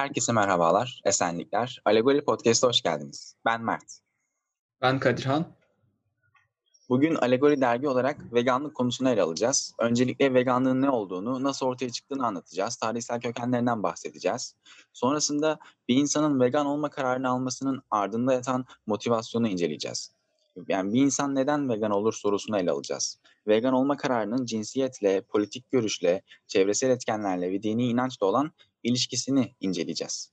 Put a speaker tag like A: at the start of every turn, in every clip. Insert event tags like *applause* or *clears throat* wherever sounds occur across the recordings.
A: Herkese merhabalar, esenlikler. Alegori Podcast'a hoş geldiniz. Ben Mert.
B: Ben Kadirhan.
A: Bugün Alegori dergi olarak veganlık konusunu ele alacağız. Öncelikle veganlığın ne olduğunu, nasıl ortaya çıktığını anlatacağız. Tarihsel kökenlerinden bahsedeceğiz. Sonrasında bir insanın vegan olma kararını almasının ardında yatan motivasyonu inceleyeceğiz. Yani bir insan neden vegan olur sorusunu ele alacağız. Vegan olma kararının cinsiyetle, politik görüşle, çevresel etkenlerle ve dini inançla olan ilişkisini inceleyeceğiz.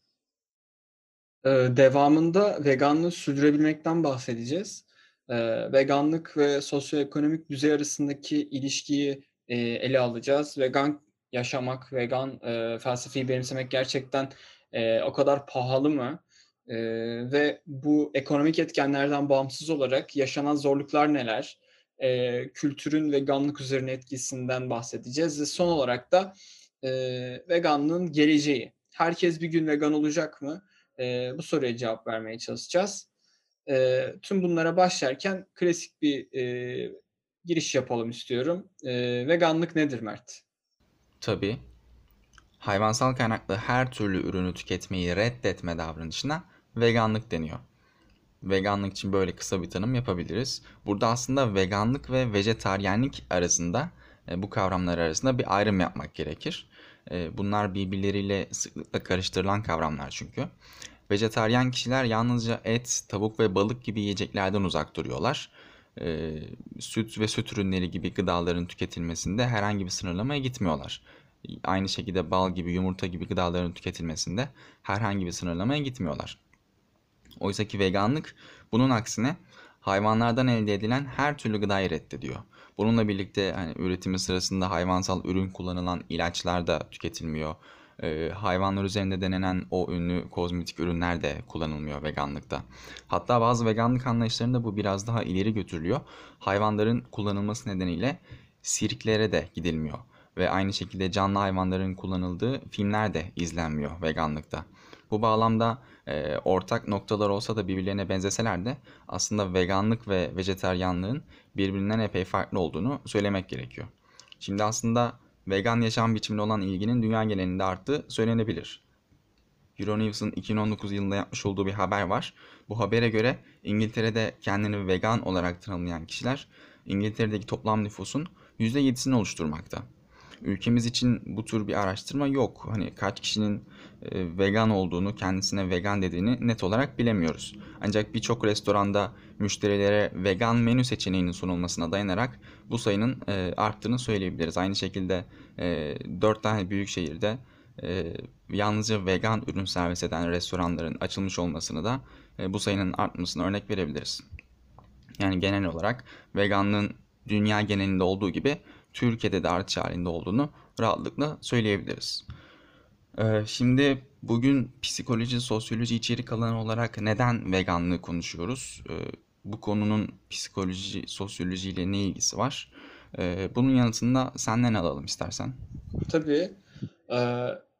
B: Ee, devamında veganlığı sürdürebilmekten bahsedeceğiz. Ee, veganlık ve sosyoekonomik düzey arasındaki ilişkiyi e, ele alacağız. Vegan yaşamak, vegan e, felsefeyi benimsemek gerçekten e, o kadar pahalı mı? E, ve bu ekonomik etkenlerden bağımsız olarak yaşanan zorluklar neler? E, kültürün veganlık üzerine etkisinden bahsedeceğiz ve son olarak da e, veganlığın geleceği. Herkes bir gün vegan olacak mı? E, bu soruya cevap vermeye çalışacağız. E, tüm bunlara başlarken klasik bir e, giriş yapalım istiyorum. E, veganlık nedir Mert?
A: Tabii. Hayvansal kaynaklı her türlü ürünü tüketmeyi reddetme davranışına veganlık deniyor. Veganlık için böyle kısa bir tanım yapabiliriz. Burada aslında veganlık ve vejetaryenlik arasında bu kavramlar arasında bir ayrım yapmak gerekir. Bunlar birbirleriyle sıklıkla karıştırılan kavramlar çünkü. Vejetaryen kişiler yalnızca et, tavuk ve balık gibi yiyeceklerden uzak duruyorlar. Süt ve süt ürünleri gibi gıdaların tüketilmesinde herhangi bir sınırlamaya gitmiyorlar. Aynı şekilde bal gibi, yumurta gibi gıdaların tüketilmesinde herhangi bir sınırlamaya gitmiyorlar. Oysa ki veganlık bunun aksine hayvanlardan elde edilen her türlü gıdayı reddediyor. Bununla birlikte hani üretimi sırasında hayvansal ürün kullanılan ilaçlar da tüketilmiyor. Ee, hayvanlar üzerinde denenen o ünlü kozmetik ürünler de kullanılmıyor veganlıkta. Hatta bazı veganlık anlayışlarında bu biraz daha ileri götürülüyor. Hayvanların kullanılması nedeniyle sirklere de gidilmiyor. Ve aynı şekilde canlı hayvanların kullanıldığı filmler de izlenmiyor veganlıkta. Bu bağlamda e, ortak noktalar olsa da birbirlerine benzeseler de aslında veganlık ve vejeteryanlığın birbirinden epey farklı olduğunu söylemek gerekiyor. Şimdi aslında vegan yaşam biçimine olan ilginin dünya genelinde arttığı söylenebilir. Euronews'ın 2019 yılında yapmış olduğu bir haber var. Bu habere göre İngiltere'de kendini vegan olarak tanımlayan kişiler İngiltere'deki toplam nüfusun %7'sini oluşturmakta. Ülkemiz için bu tür bir araştırma yok. Hani kaç kişinin vegan olduğunu, kendisine vegan dediğini net olarak bilemiyoruz. Ancak birçok restoranda müşterilere vegan menü seçeneğinin sunulmasına dayanarak bu sayının e, arttığını söyleyebiliriz. Aynı şekilde e, 4 tane büyük şehirde e, yalnızca vegan ürün servis eden restoranların açılmış olmasını da e, bu sayının artmasına örnek verebiliriz. Yani genel olarak veganlığın dünya genelinde olduğu gibi Türkiye'de de artış halinde olduğunu rahatlıkla söyleyebiliriz. Ee, şimdi bugün psikoloji, sosyoloji içerik alanı olarak neden veganlığı konuşuyoruz? Ee, bu konunun psikoloji, sosyoloji ile ne ilgisi var? Ee, bunun yanıtında senden alalım istersen.
B: Tabii.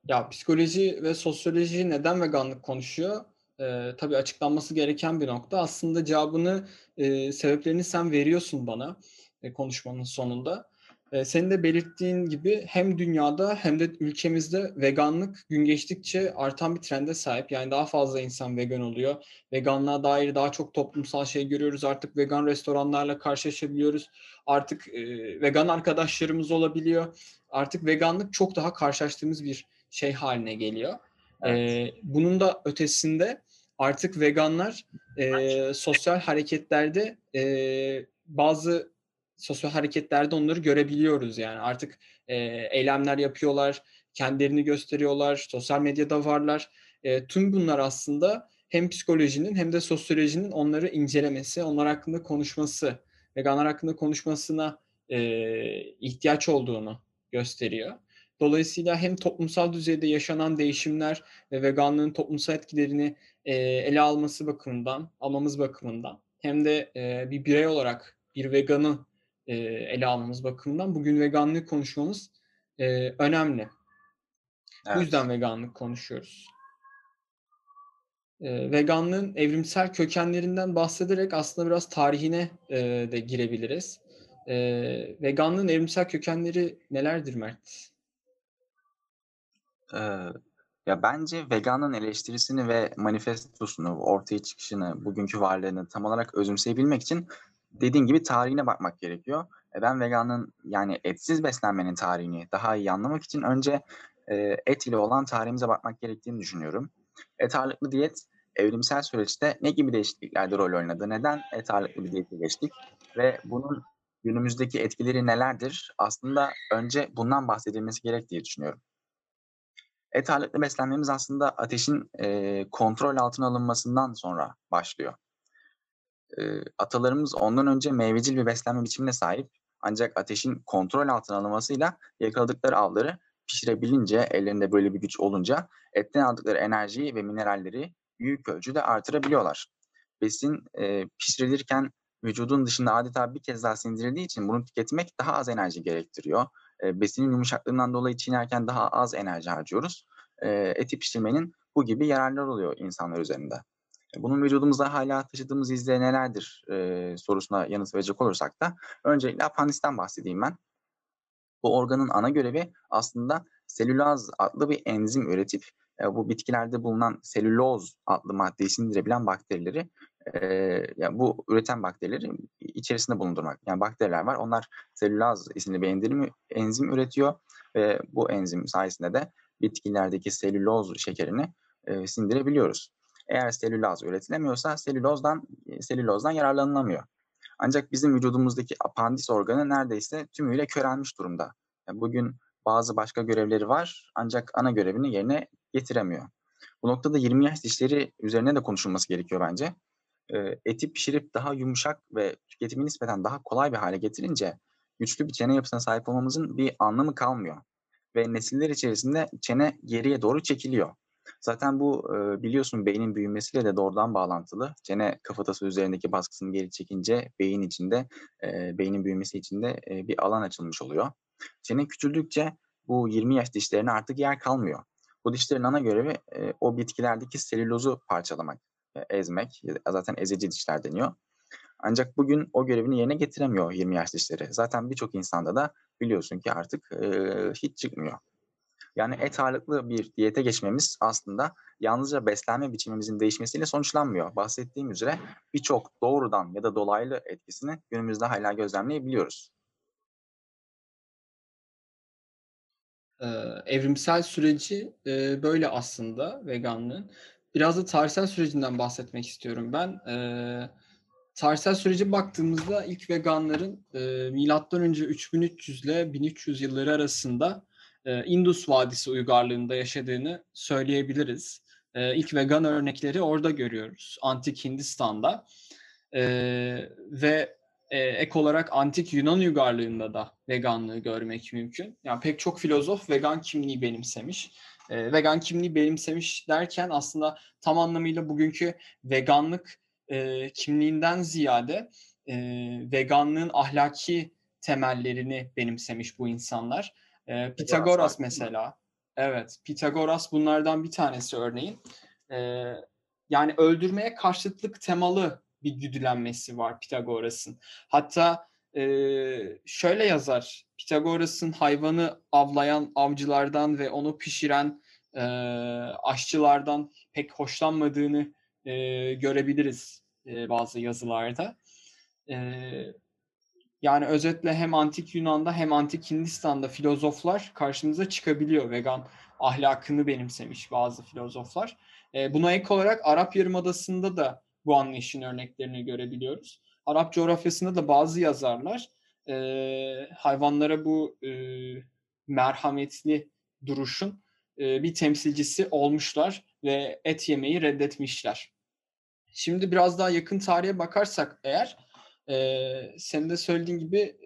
B: Ya psikoloji ve sosyoloji neden veganlık konuşuyor? Tabii açıklanması gereken bir nokta. Aslında cevabını, e, sebeplerini sen veriyorsun bana e, konuşmanın sonunda. Ee, senin de belirttiğin gibi hem dünyada hem de ülkemizde veganlık gün geçtikçe artan bir trende sahip. Yani daha fazla insan vegan oluyor. Veganlığa dair daha çok toplumsal şey görüyoruz. Artık vegan restoranlarla karşılaşabiliyoruz. Artık e, vegan arkadaşlarımız olabiliyor. Artık veganlık çok daha karşılaştığımız bir şey haline geliyor. Evet. E, bunun da ötesinde artık veganlar e, sosyal hareketlerde e, bazı sosyal hareketlerde onları görebiliyoruz yani artık e, eylemler yapıyorlar, kendilerini gösteriyorlar, sosyal medyada varlar. E, tüm bunlar aslında hem psikolojinin hem de sosyolojinin onları incelemesi, onlar hakkında konuşması, veganlar hakkında konuşmasına e, ihtiyaç olduğunu gösteriyor. Dolayısıyla hem toplumsal düzeyde yaşanan değişimler ve veganlığın toplumsal etkilerini e, ele alması bakımından, almamız bakımından hem de e, bir birey olarak bir veganı e, ele almamız bakımından bugün veganlığı konuşmamız e, önemli. Evet. Bu yüzden veganlık konuşuyoruz. E, veganlığın evrimsel kökenlerinden bahsederek aslında biraz tarihine e, de girebiliriz. E, veganlığın evrimsel kökenleri nelerdir Mert?
A: Ee, Ya, bence veganlığın eleştirisini ve manifestosunu, ortaya çıkışını, bugünkü varlığını tam olarak özümseyebilmek için dediğin gibi tarihine bakmak gerekiyor. E, ben veganlığın, yani etsiz beslenmenin tarihini daha iyi anlamak için önce, eee, et ile olan tarihimize bakmak gerektiğini düşünüyorum. Et ağırlıklı diyet evrimsel süreçte ne gibi değişikliklerde rol oynadı? Neden et ağırlıklı bir diyete geçtik ve bunun günümüzdeki etkileri nelerdir? Aslında önce bundan bahsedilmesi gerek diye düşünüyorum. Et ağırlıklı beslenmemiz aslında ateşin, eee, kontrol altına alınmasından sonra başlıyor. Eee, atalarımız ondan önce meyvecil bir beslenme biçimine sahip ancak ateşin kontrol altına alınmasıyla yakaladıkları avları pişirebilince, ellerinde böyle bir güç olunca etten aldıkları enerjiyi ve mineralleri büyük ölçüde artırabiliyorlar. Besin, eee, pişirilirken vücudun dışında adeta bir kez daha sindirildiği için bunu tüketmek daha az enerji gerektiriyor. Eee, besinin yumuşaklığından dolayı çiğnerken daha az enerji harcıyoruz. Eee, eti pişirmenin bu gibi yararları oluyor insanlar üzerinde. E, bunun vücudumuzda hâlâ taşıdığımız izleri nelerdir, eee, sorusuna yanıt verecek olursak da öncelikle apandisten bahsedeyim ben. Bu organın ana görevi aslında selülaz adlı bir enzim üretip, eee, bu bitkilerde bulunan selüloz adlı maddeyi sindirebilen bakterileri, eee, ya, bu üreten bakterileri içerisinde bulundurmak. Yani bakteriler var, onlar selülaz isimli bir endirimi enzim üretiyor ve bu enzim sayesinde de bitkilerdeki selüloz şekerini, eee, sindirebiliyoruz. Eğer selülaz üretilemiyorsa selülozdan eee, selülozdan yararlanılamıyor. Ancak bizim vücudumuzdaki apandis organı neredeyse tümüyle körelmiş durumda. Ya, bugün bazı başka görevleri var ancak ana görevini yerine getiremiyor. Bu noktada 20 yaş dişleri üzerine de konuşulması gerekiyor bence. Eee, eti pişirip daha yumuşak ve tüketimi nispeten daha kolay bir hâle getirince güçlü bir çene yapısına sahip olmamızın bir anlamı kalmıyor ve nesiller içerisinde çene geriye doğru çekiliyor. Zaten bu, biliyorsun beynin büyümesiyle de doğrudan bağlantılı. Çene kafatası üzerindeki baskısını geri çekince beyin içinde, beynin büyümesi için de, eee, bir alan açılmış oluyor. Çene küçüldükçe bu 20 yaş dişlerine artık yer kalmıyor. Bu dişlerin ana görevi, o bitkilerdeki selülozu parçalamak, ezmek. Zaten ezici dişler deniyor. Ancak bugün o görevini yerine getiremiyor 20 yaş dişleri. Zaten birçok insanda da biliyorsun ki artık, hiç çıkmıyor. Yani et ağırlıklı bir diyete geçmemiz aslında yalnızca beslenme biçimimizin değişmesiyle sonuçlanmıyor. Bahsettiğim üzere birçok doğrudan ya da dolaylı etkisini günümüzde hâlâ gözlemleyebiliyoruz.
B: Eee, evrimsel süreci, eee, böyle aslında veganlığın. Biraz da tarihsel sürecinden bahsetmek istiyorum ben. Eee, tarihsel sürece baktığımızda ilk veganların, eee, milattan önce 3300'le 1300 yılları arasında, eee, Indus Vadisi uygarlığında yaşadığını söyleyebiliriz. Eee, ilk vegan örnekleri orada görüyoruz, Antik Hindistan'da. Eee, ve, eee, ek olarak Antik Yunan uygarlığında da veganlığı görmek mümkün. Ya, pek çok filozof vegan kimliği benimsemiş. Eee, vegan kimliği benimsemiş derken aslında tam anlamıyla bugünkü veganlık, kimliğinden ziyade, veganlığın ahlaki temellerini benimsemiş bu insanlar. Eee,
A: Pitagoras
B: mesela Evet, Pitagoras bunlardan bir tanesi örneğin. Eee, yani öldürmeye karşıtlık temalı bir güdülenmesi var Pitagoras'ın. Hatta, eee, şöyle yazar, Pitagoras'ın hayvanı avlayan avcılardan ve onu pişiren, eee, aşçılardan pek hoşlanmadığını, eee, görebiliriz, eee, bazı yazılarda. Eee, yani özetle hem Antik Yunan'da hem Antik Hindistan'da filozoflar karşımıza çıkabiliyor. Vegan ahlakını benimsemiş bazı filozoflar. Eee, buna ek olarak Arap Yarımadası'nda da bu anlayışın örneklerini görebiliyoruz. Arap coğrafyasında da bazı yazarlar, eee, hayvanlara bu, ııı, merhametli duruşun, eee, bir temsilcisi olmuşlar ve et yemeyi reddetmişler. Şimdi biraz daha yakın tarihe bakarsak eğer, eee, senin de söylediğin gibi,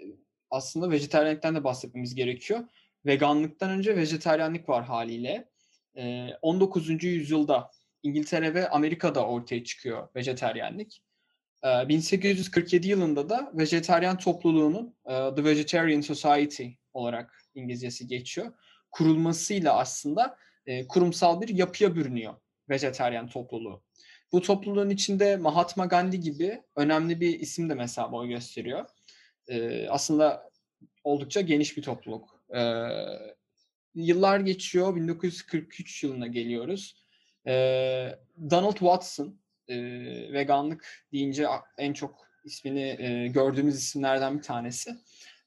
B: aslında vejetaryenlikten de bahsetmemiz gerekiyor. Veganlıktan önce vejetaryenlik var hâliyle. Eee, 19. yüzyılda İngiltere ve Amerika'da ortaya çıkıyor vejetaryenlik. Eee, 1847 yılında da vejetaryen topluluğunun, The Vegetarian Society olarak İngilizcesi geçiyor, kurulmasıyla aslında, kurumsal bir yapıya bürünüyor vejetaryen topluluğu. Bu topluluğun içinde Mahatma Gandhi gibi önemli bir isim de mesela boy gösteriyor. Eee, aslında oldukça geniş bir topluluk. Eee yıllar geçiyor. 1943 yılına geliyoruz. Ee, Donald Watson, e, veganlık deyince en çok ismini e, gördüğümüz isimlerden bir tanesi.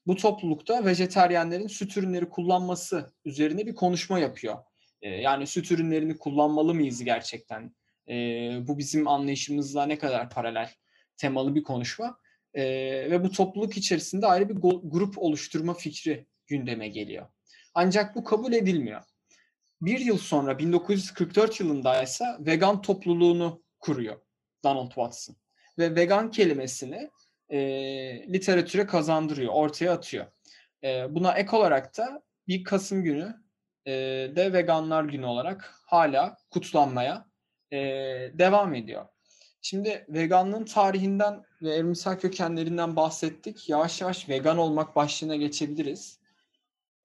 B: Bu toplulukta vejeteryenlerin süt ürünleri kullanması üzerine bir konuşma yapıyor. Yani süt ürünlerini kullanmalı mıyız gerçekten? E, bu bizim anlayışımızla ne kadar paralel temalı bir konuşma. E, ve bu topluluk içerisinde ayrı bir grup oluşturma fikri gündeme geliyor. Ancak bu kabul edilmiyor. Bir yıl sonra 1944 yılında ise vegan topluluğunu kuruyor Donald Watson. Ve vegan kelimesini e, literatüre kazandırıyor, ortaya atıyor. E, buna ek olarak da 1 Kasım günü e, de veganlar günü olarak hala kutlanmaya e, devam ediyor. Şimdi veganlığın tarihinden ve evrimsel kökenlerinden bahsettik. Yavaş yavaş vegan olmak başlığına geçebiliriz.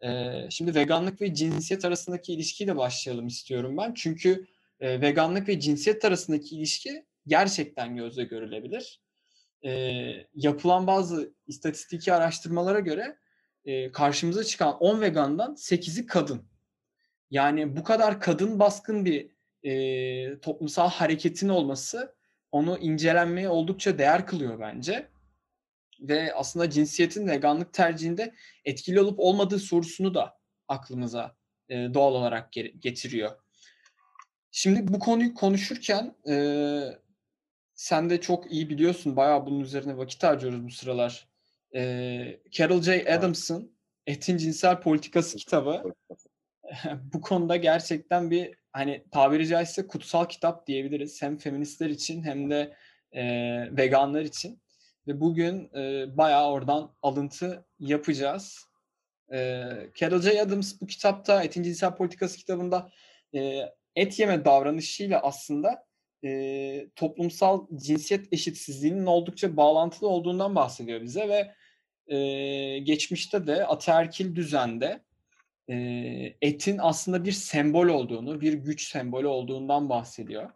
B: Ee, şimdi veganlık ve cinsiyet arasındaki ilişkiyle başlayalım istiyorum ben. Çünkü e, veganlık ve cinsiyet arasındaki ilişki gerçekten gözle görülebilir. E, yapılan bazı istatistiki araştırmalara göre e, karşımıza çıkan 10 vegandan 8'i kadın. Yani bu kadar kadın baskın bir e, toplumsal hareketin olması onu incelenmeye oldukça değer kılıyor bence. Ve aslında cinsiyetin veganlık tercihinde etkili olup olmadığı sorusunu da aklımıza e, doğal olarak getiriyor. Şimdi bu konuyu konuşurken e, sen de çok iyi biliyorsun. Bayağı bunun üzerine vakit harcıyoruz bu sıralar. E, Carol J. Adams'ın Etin Cinsel Politikası kitabı *laughs* bu konuda gerçekten bir hani tabiri caizse kutsal kitap diyebiliriz. Hem feministler için hem de e, veganlar için. Ve bugün e, bayağı oradan alıntı yapacağız. E, Carol J. Adams bu kitapta Etin Cinsel Politikası kitabında e, et yeme davranışıyla aslında e, toplumsal cinsiyet eşitsizliğinin oldukça bağlantılı olduğundan bahsediyor bize ve e, geçmişte de ataerkil düzende e, etin aslında bir sembol olduğunu, bir güç sembolü olduğundan bahsediyor.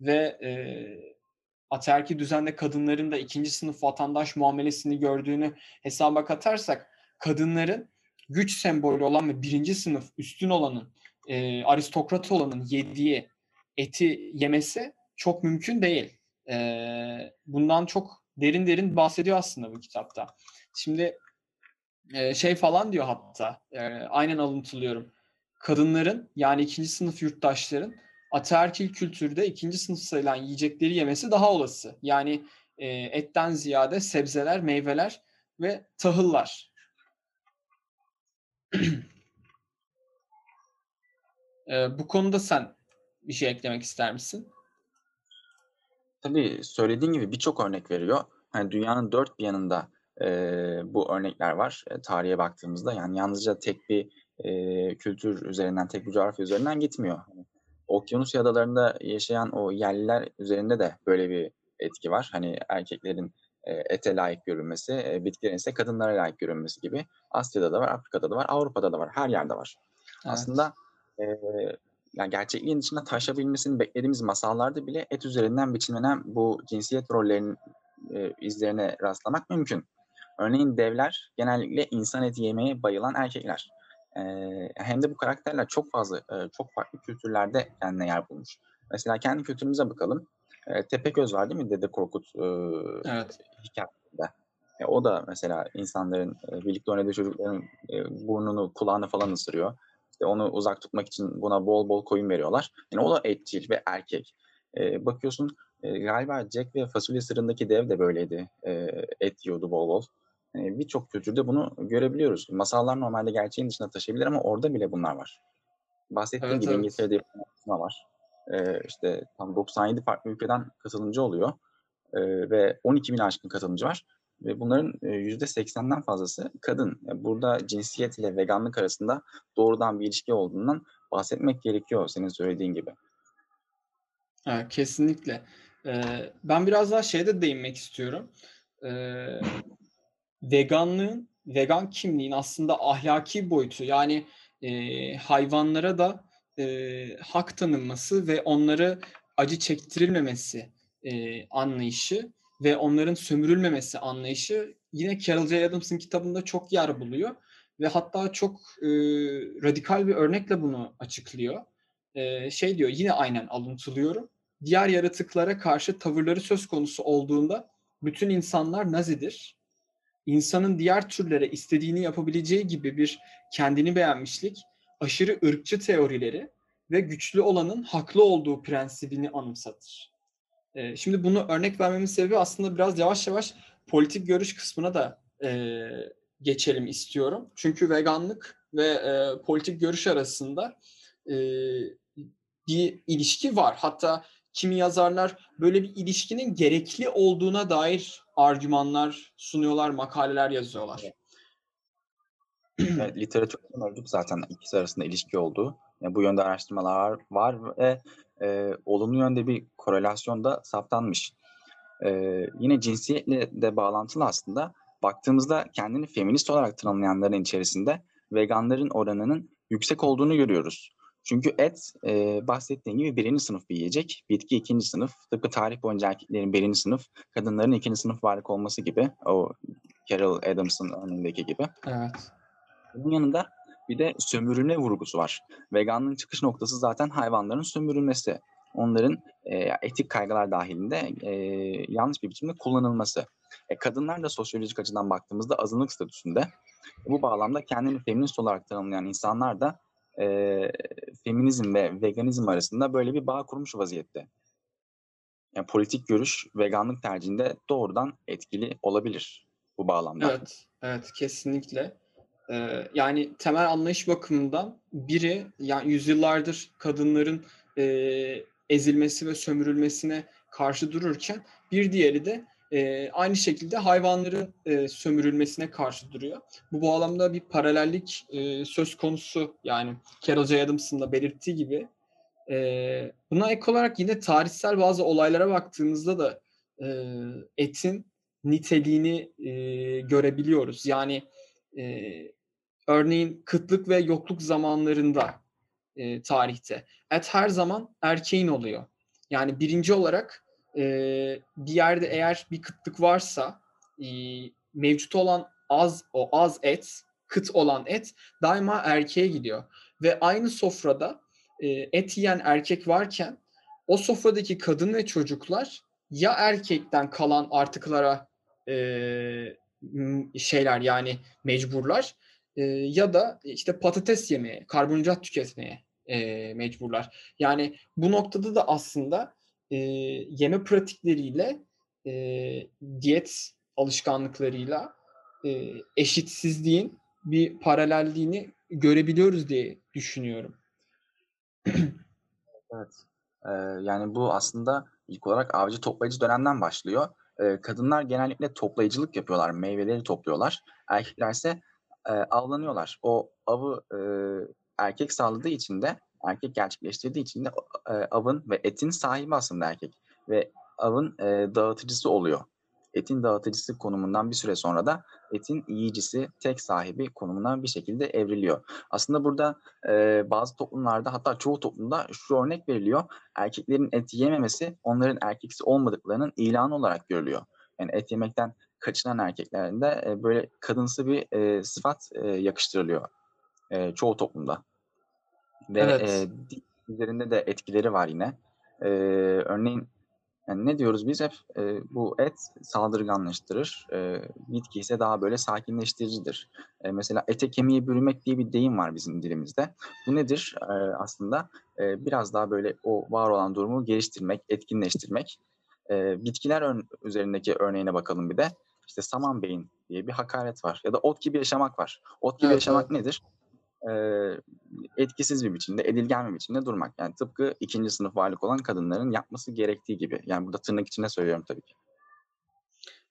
B: Ve e, ataerkil düzende kadınların da ikinci sınıf vatandaş muamelesini gördüğünü hesaba katarsak kadınların güç sembolü olan ve birinci sınıf üstün olanın, e, aristokrat olanın yediği eti yemesi çok mümkün değil. E, bundan çok derin derin bahsediyor aslında bu kitapta. Şimdi e, şey falan diyor hatta, e, aynen alıntılıyorum. Kadınların yani ikinci sınıf yurttaşların ataerkil kültürde ikinci sınıf sayılan yiyecekleri yemesi daha olası. Yani e, etten ziyade sebzeler, meyveler ve tahıllar. *clears throat* e, bu konuda sen bir şey eklemek ister misin?
A: Tabii söylediğin gibi birçok örnek veriyor. Hani dünyanın dört bir yanında e, bu örnekler var e, tarihe baktığımızda. Yani yalnızca tek bir e, kültür üzerinden, tek bir coğrafya üzerinden gitmiyor. Hani, Okyanusya adalarında yaşayan o yerliler üzerinde de böyle bir etki var. Hani erkeklerin e, ete layık görünmesi, e, bitkilerin ise kadınlara layık görünmesi gibi. Asya'da da var, Afrika'da da var, Avrupa'da da var, her yerde var. Evet. Aslında e, yani gerçekliğin dışında taşabilmesini beklediğimiz masallarda bile et üzerinden biçimlenen bu cinsiyet rollerinin e, izlerine rastlamak mümkün. Örneğin devler genellikle insan eti yemeye bayılan erkekler. E, hem de bu karakterler çok fazla, e, çok farklı kültürlerde kendine yer bulmuş. Mesela kendi kültürümüze bakalım. E, Tepegöz var değil mi Dede Korkut e, evet. hikayesinde? E, o da mesela insanların e, birlikte oynadığı çocukların e, burnunu, kulağını falan ısırıyor. İşte onu uzak tutmak için buna bol bol koyun veriyorlar. Yani o da etçil ve erkek. E, bakıyorsun e, galiba Jack ve fasulye sırındaki dev de böyleydi. E, et yiyordu bol bol. Birçok kültürde bunu görebiliyoruz. Masallar normalde gerçeğin dışına taşıyabilir ama orada bile bunlar var. Bahsettiğim evet, gibi evet. İngiltere'de yapılan var. E, işte tam 97 farklı ülkeden katılımcı oluyor. E, ve 12 bin aşkın katılımcı var. Ve bunların %80'den fazlası kadın. Burada cinsiyet ile veganlık arasında doğrudan bir ilişki olduğundan bahsetmek gerekiyor senin söylediğin gibi.
B: Ha, kesinlikle. Ee, ben biraz daha şeyde değinmek istiyorum. Ee, veganlığın, vegan kimliğin aslında ahlaki boyutu yani e, hayvanlara da e, hak tanınması ve onları acı çektirilmemesi e, anlayışı ve onların sömürülmemesi anlayışı yine Carol J. Adams'ın kitabında çok yer buluyor. ve hatta çok e, radikal bir örnekle bunu açıklıyor. E, şey diyor yine aynen alıntılıyorum. Diğer yaratıklara karşı tavırları söz konusu olduğunda bütün insanlar nazidir. İnsanın diğer türlere istediğini yapabileceği gibi bir kendini beğenmişlik, aşırı ırkçı teorileri ve güçlü olanın haklı olduğu prensibini anımsatır. E, şimdi bunu örnek vermemin sebebi aslında biraz yavaş yavaş politik görüş kısmına da e, geçelim istiyorum. Çünkü veganlık ve e, politik görüş arasında e, bir ilişki var. Hatta kimi yazarlar böyle bir ilişkinin gerekli olduğuna dair argümanlar sunuyorlar, makaleler yazıyorlar.
A: Evet, *clears throat* literatürde mevcut zaten ikisi arasında ilişki olduğu. Yani bu yönde araştırmalar var ve e, olumlu yönde bir korelasyon da saptanmış. E, yine cinsiyetle de bağlantılı aslında. Baktığımızda kendini feminist olarak tanımlayanların içerisinde veganların oranının yüksek olduğunu görüyoruz. Çünkü et e, bahsettiğim gibi birinci sınıf bir yiyecek, bitki ikinci sınıf. Tıpkı tarih boyunca erkeklerin birinci sınıf, kadınların ikinci sınıf varlık olması gibi. O Carol Adams'ın örneğindeki gibi.
B: Evet.
A: Bunun yanında bir de sömürülme vurgusu var. Veganlığın çıkış noktası zaten hayvanların sömürülmesi. Onların e, etik kaygılar dahilinde e, yanlış bir biçimde kullanılması. E, kadınlar da sosyolojik açıdan baktığımızda azınlık statüsünde. Bu bağlamda kendini feminist olarak tanımlayan insanlar da e, feminizm ve veganizm arasında böyle bir bağ kurmuş vaziyette. Yani politik görüş veganlık tercihinde doğrudan etkili olabilir bu bağlamda.
B: Evet, evet kesinlikle. Ee, yani temel anlayış bakımından biri yani yüzyıllardır kadınların e, ezilmesi ve sömürülmesine karşı dururken bir diğeri de e, aynı şekilde hayvanların e, sömürülmesine karşı duruyor. Bu bağlamda bir paralellik e, söz konusu yani Carol J. Adams'ın da belirttiği gibi. E, buna ek olarak yine tarihsel bazı olaylara baktığımızda da e, etin niteliğini e, görebiliyoruz. Yani e, örneğin kıtlık ve yokluk zamanlarında e, tarihte et her zaman erkeğin oluyor. Yani birinci olarak e, bir yerde eğer bir kıtlık varsa e, mevcut olan az o az et, kıt olan et daima erkeğe gidiyor. Ve aynı sofrada e, et yiyen erkek varken o sofradaki kadın ve çocuklar ya erkekten kalan artıklara e, şeyler yani mecburlar e, ya da işte patates yemeye, karbonhidrat tüketmeye e, mecburlar. Yani bu noktada da aslında e, yeme pratikleriyle e, diyet alışkanlıklarıyla e, eşitsizliğin bir paralelliğini görebiliyoruz diye düşünüyorum. *clears throat*
A: evet. Ee, yani bu aslında ilk olarak avcı toplayıcı dönemden başlıyor. Ee, kadınlar genellikle toplayıcılık yapıyorlar, meyveleri topluyorlar. Erkekler ise e, avlanıyorlar. O avı e, erkek sağladığı için de erkek gerçekleştirdiği için de e, avın ve etin sahibi aslında erkek ve avın e, dağıtıcısı oluyor. Etin dağıtıcısı konumundan bir süre sonra da etin yiyicisi, tek sahibi konumuna bir şekilde evriliyor. Aslında burada e, bazı toplumlarda hatta çoğu toplumda şu örnek veriliyor. Erkeklerin et yememesi onların erkeksi olmadıklarının ilanı olarak görülüyor. Yani et yemekten kaçınan erkeklerinde e, böyle kadınsı bir e, sıfat e, yakıştırılıyor e, çoğu toplumda. Ve
B: Evet.
A: e, üzerinde de etkileri var yine. E, örneğin yani ne diyoruz biz hep e, bu et saldırganlaştırır, e, bitki ise daha böyle sakinleştiricidir. E, mesela ete kemiğe bürümek diye bir deyim var bizim dilimizde. Bu nedir? E, aslında e, biraz daha böyle o var olan durumu geliştirmek, etkinleştirmek. E, bitkiler ör- üzerindeki örneğine bakalım bir de. İşte saman beyin diye bir hakaret var. Ya da ot gibi yaşamak var. Ot gibi
B: Evet,
A: yaşamak
B: evet.
A: nedir? E, etkisiz bir biçimde, edilgen bir biçimde durmak. Yani tıpkı ikinci sınıf varlık olan kadınların yapması gerektiği gibi. Yani burada tırnak içinde söylüyorum tabii ki.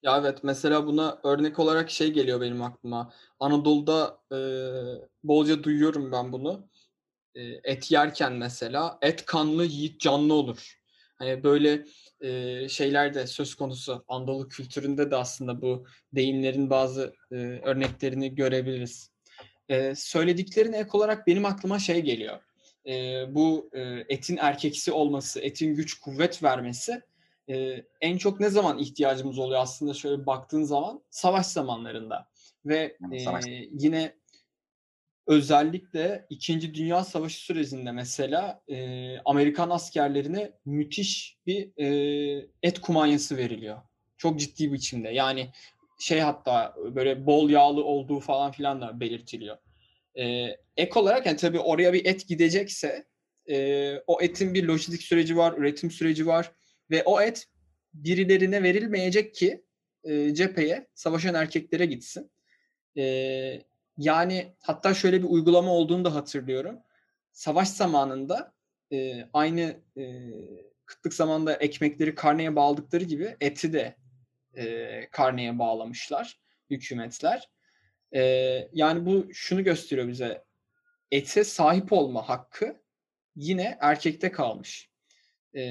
B: Ya evet mesela buna örnek olarak şey geliyor benim aklıma. Anadolu'da e, bolca duyuyorum ben bunu. E, et yerken mesela et kanlı yiğit canlı olur. Hani böyle e, şeyler de söz konusu. Anadolu kültüründe de aslında bu deyimlerin bazı e, örneklerini görebiliriz. E, söylediklerine ek olarak benim aklıma şey geliyor. E, bu e, etin erkeksi olması, etin güç kuvvet vermesi e, en çok ne zaman ihtiyacımız oluyor aslında şöyle baktığın zaman savaş zamanlarında ve e,
A: savaş.
B: yine özellikle İkinci Dünya Savaşı sürecinde mesela e, Amerikan askerlerine müthiş bir e, et kumanyası veriliyor. Çok ciddi biçimde. Yani şey hatta böyle bol yağlı olduğu falan filan da belirtiliyor. E, ek olarak yani tabii oraya bir et gidecekse e, o etin bir lojistik süreci var, üretim süreci var ve o et birilerine verilmeyecek ki e, cepheye savaşan erkeklere gitsin. E, yani hatta şöyle bir uygulama olduğunu da hatırlıyorum. Savaş zamanında e, aynı e, kıtlık zamanında ekmekleri karneye bağladıkları gibi eti de e, karneye bağlamışlar hükümetler. E, yani bu şunu gösteriyor bize. Ete sahip olma hakkı yine erkekte kalmış. E,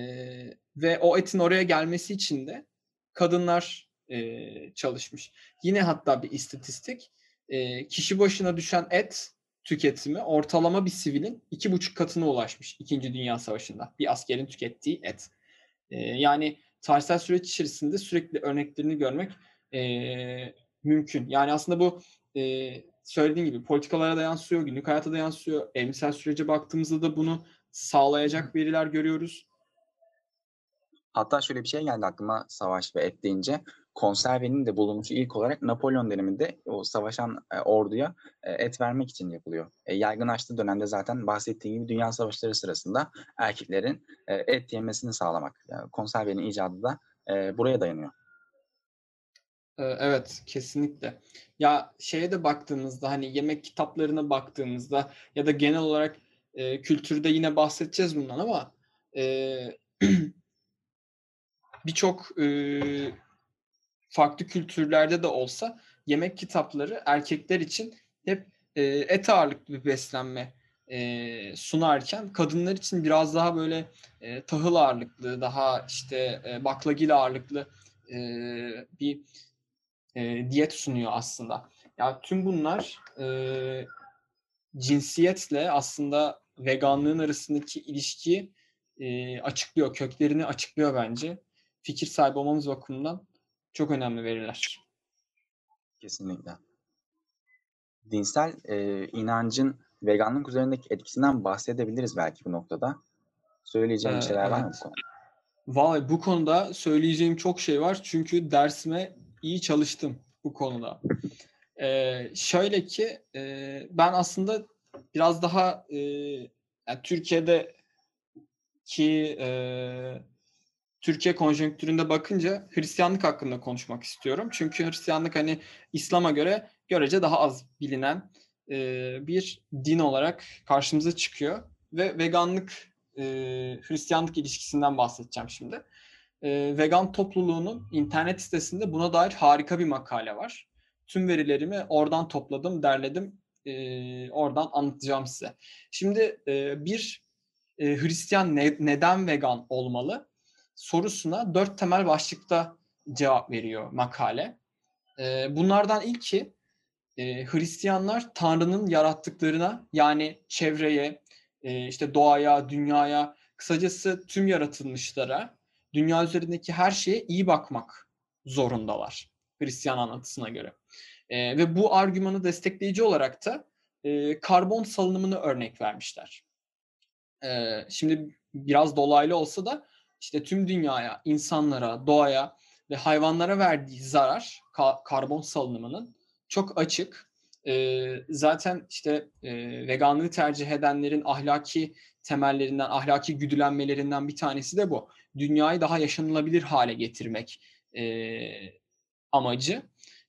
B: ve o etin oraya gelmesi için de kadınlar e, çalışmış. Yine hatta bir istatistik e, kişi başına düşen et tüketimi ortalama bir sivilin iki buçuk katına ulaşmış İkinci Dünya Savaşı'nda. Bir askerin tükettiği et. E, yani tarihsel süreç içerisinde sürekli örneklerini görmek e, mümkün. Yani aslında bu e, söylediğim gibi politikalara da yansıyor, günlük hayata da yansıyor. Emsal sürece baktığımızda da bunu sağlayacak veriler görüyoruz.
A: Hatta şöyle bir şey geldi aklıma savaş ve et deyince. Konservenin de bulunuşu ilk olarak Napolyon döneminde o savaşan e, orduya e, et vermek için yapılıyor. E, yaygınlaştığı dönemde zaten bahsettiğim gibi dünya savaşları sırasında erkeklerin e, et yemesini sağlamak. Yani konservenin icadı da e, buraya dayanıyor.
B: E, evet, kesinlikle. Ya şeye de baktığımızda hani yemek kitaplarına baktığımızda ya da genel olarak e, kültürde yine bahsedeceğiz bundan ama e, *clears throat* birçok e, farklı kültürlerde de olsa yemek kitapları erkekler için hep e, et ağırlıklı bir beslenme e, sunarken kadınlar için biraz daha böyle e, tahıl ağırlıklı, daha işte e, baklagil ağırlıklı e, bir e, diyet sunuyor aslında. Ya yani tüm bunlar e, cinsiyetle aslında veganlığın arasındaki ilişkiyi e, açıklıyor, köklerini açıklıyor bence. Fikir sahibi olmamız bakımından çok önemli veriler.
A: Kesinlikle. Dinsel e, inancın veganlık üzerindeki etkisinden bahsedebiliriz belki bu noktada. Söyleyeceğim ee, şeyler evet. var mı bu konuda?
B: Vallahi bu konuda söyleyeceğim çok şey var. Çünkü dersime iyi çalıştım bu konuda. Ee, şöyle ki e, ben aslında biraz daha e, yani Türkiye'de ki e, Türkiye konjonktüründe bakınca Hristiyanlık hakkında konuşmak istiyorum. Çünkü Hristiyanlık hani İslam'a göre görece daha az bilinen e, bir din olarak karşımıza çıkıyor. Ve veganlık e, Hristiyanlık ilişkisinden bahsedeceğim şimdi. E, vegan topluluğunun internet sitesinde buna dair harika bir makale var. Tüm verilerimi oradan topladım, derledim. E, oradan anlatacağım size. Şimdi e, bir e, Hristiyan ne, neden vegan olmalı? Sorusuna dört temel başlıkta cevap veriyor makale. E, bunlardan ilki e, Hristiyanlar Tanrı'nın yarattıklarına yani çevreye, e, işte doğaya, dünyaya, kısacası tüm yaratılmışlara, dünya üzerindeki her şeye iyi bakmak zorundalar Hristiyan anlatısına göre. E, ve bu argümanı destekleyici olarak da karbon salınımını örnek vermişler. Şimdi biraz dolaylı olsa da işte tüm dünyaya, insanlara, doğaya ve hayvanlara verdiği zarar ka- karbon salınımının çok açık. Ee, zaten işte e, veganlığı tercih edenlerin ahlaki temellerinden, ahlaki güdülenmelerinden bir tanesi de bu. Dünyayı daha yaşanılabilir hale getirmek e, amacı.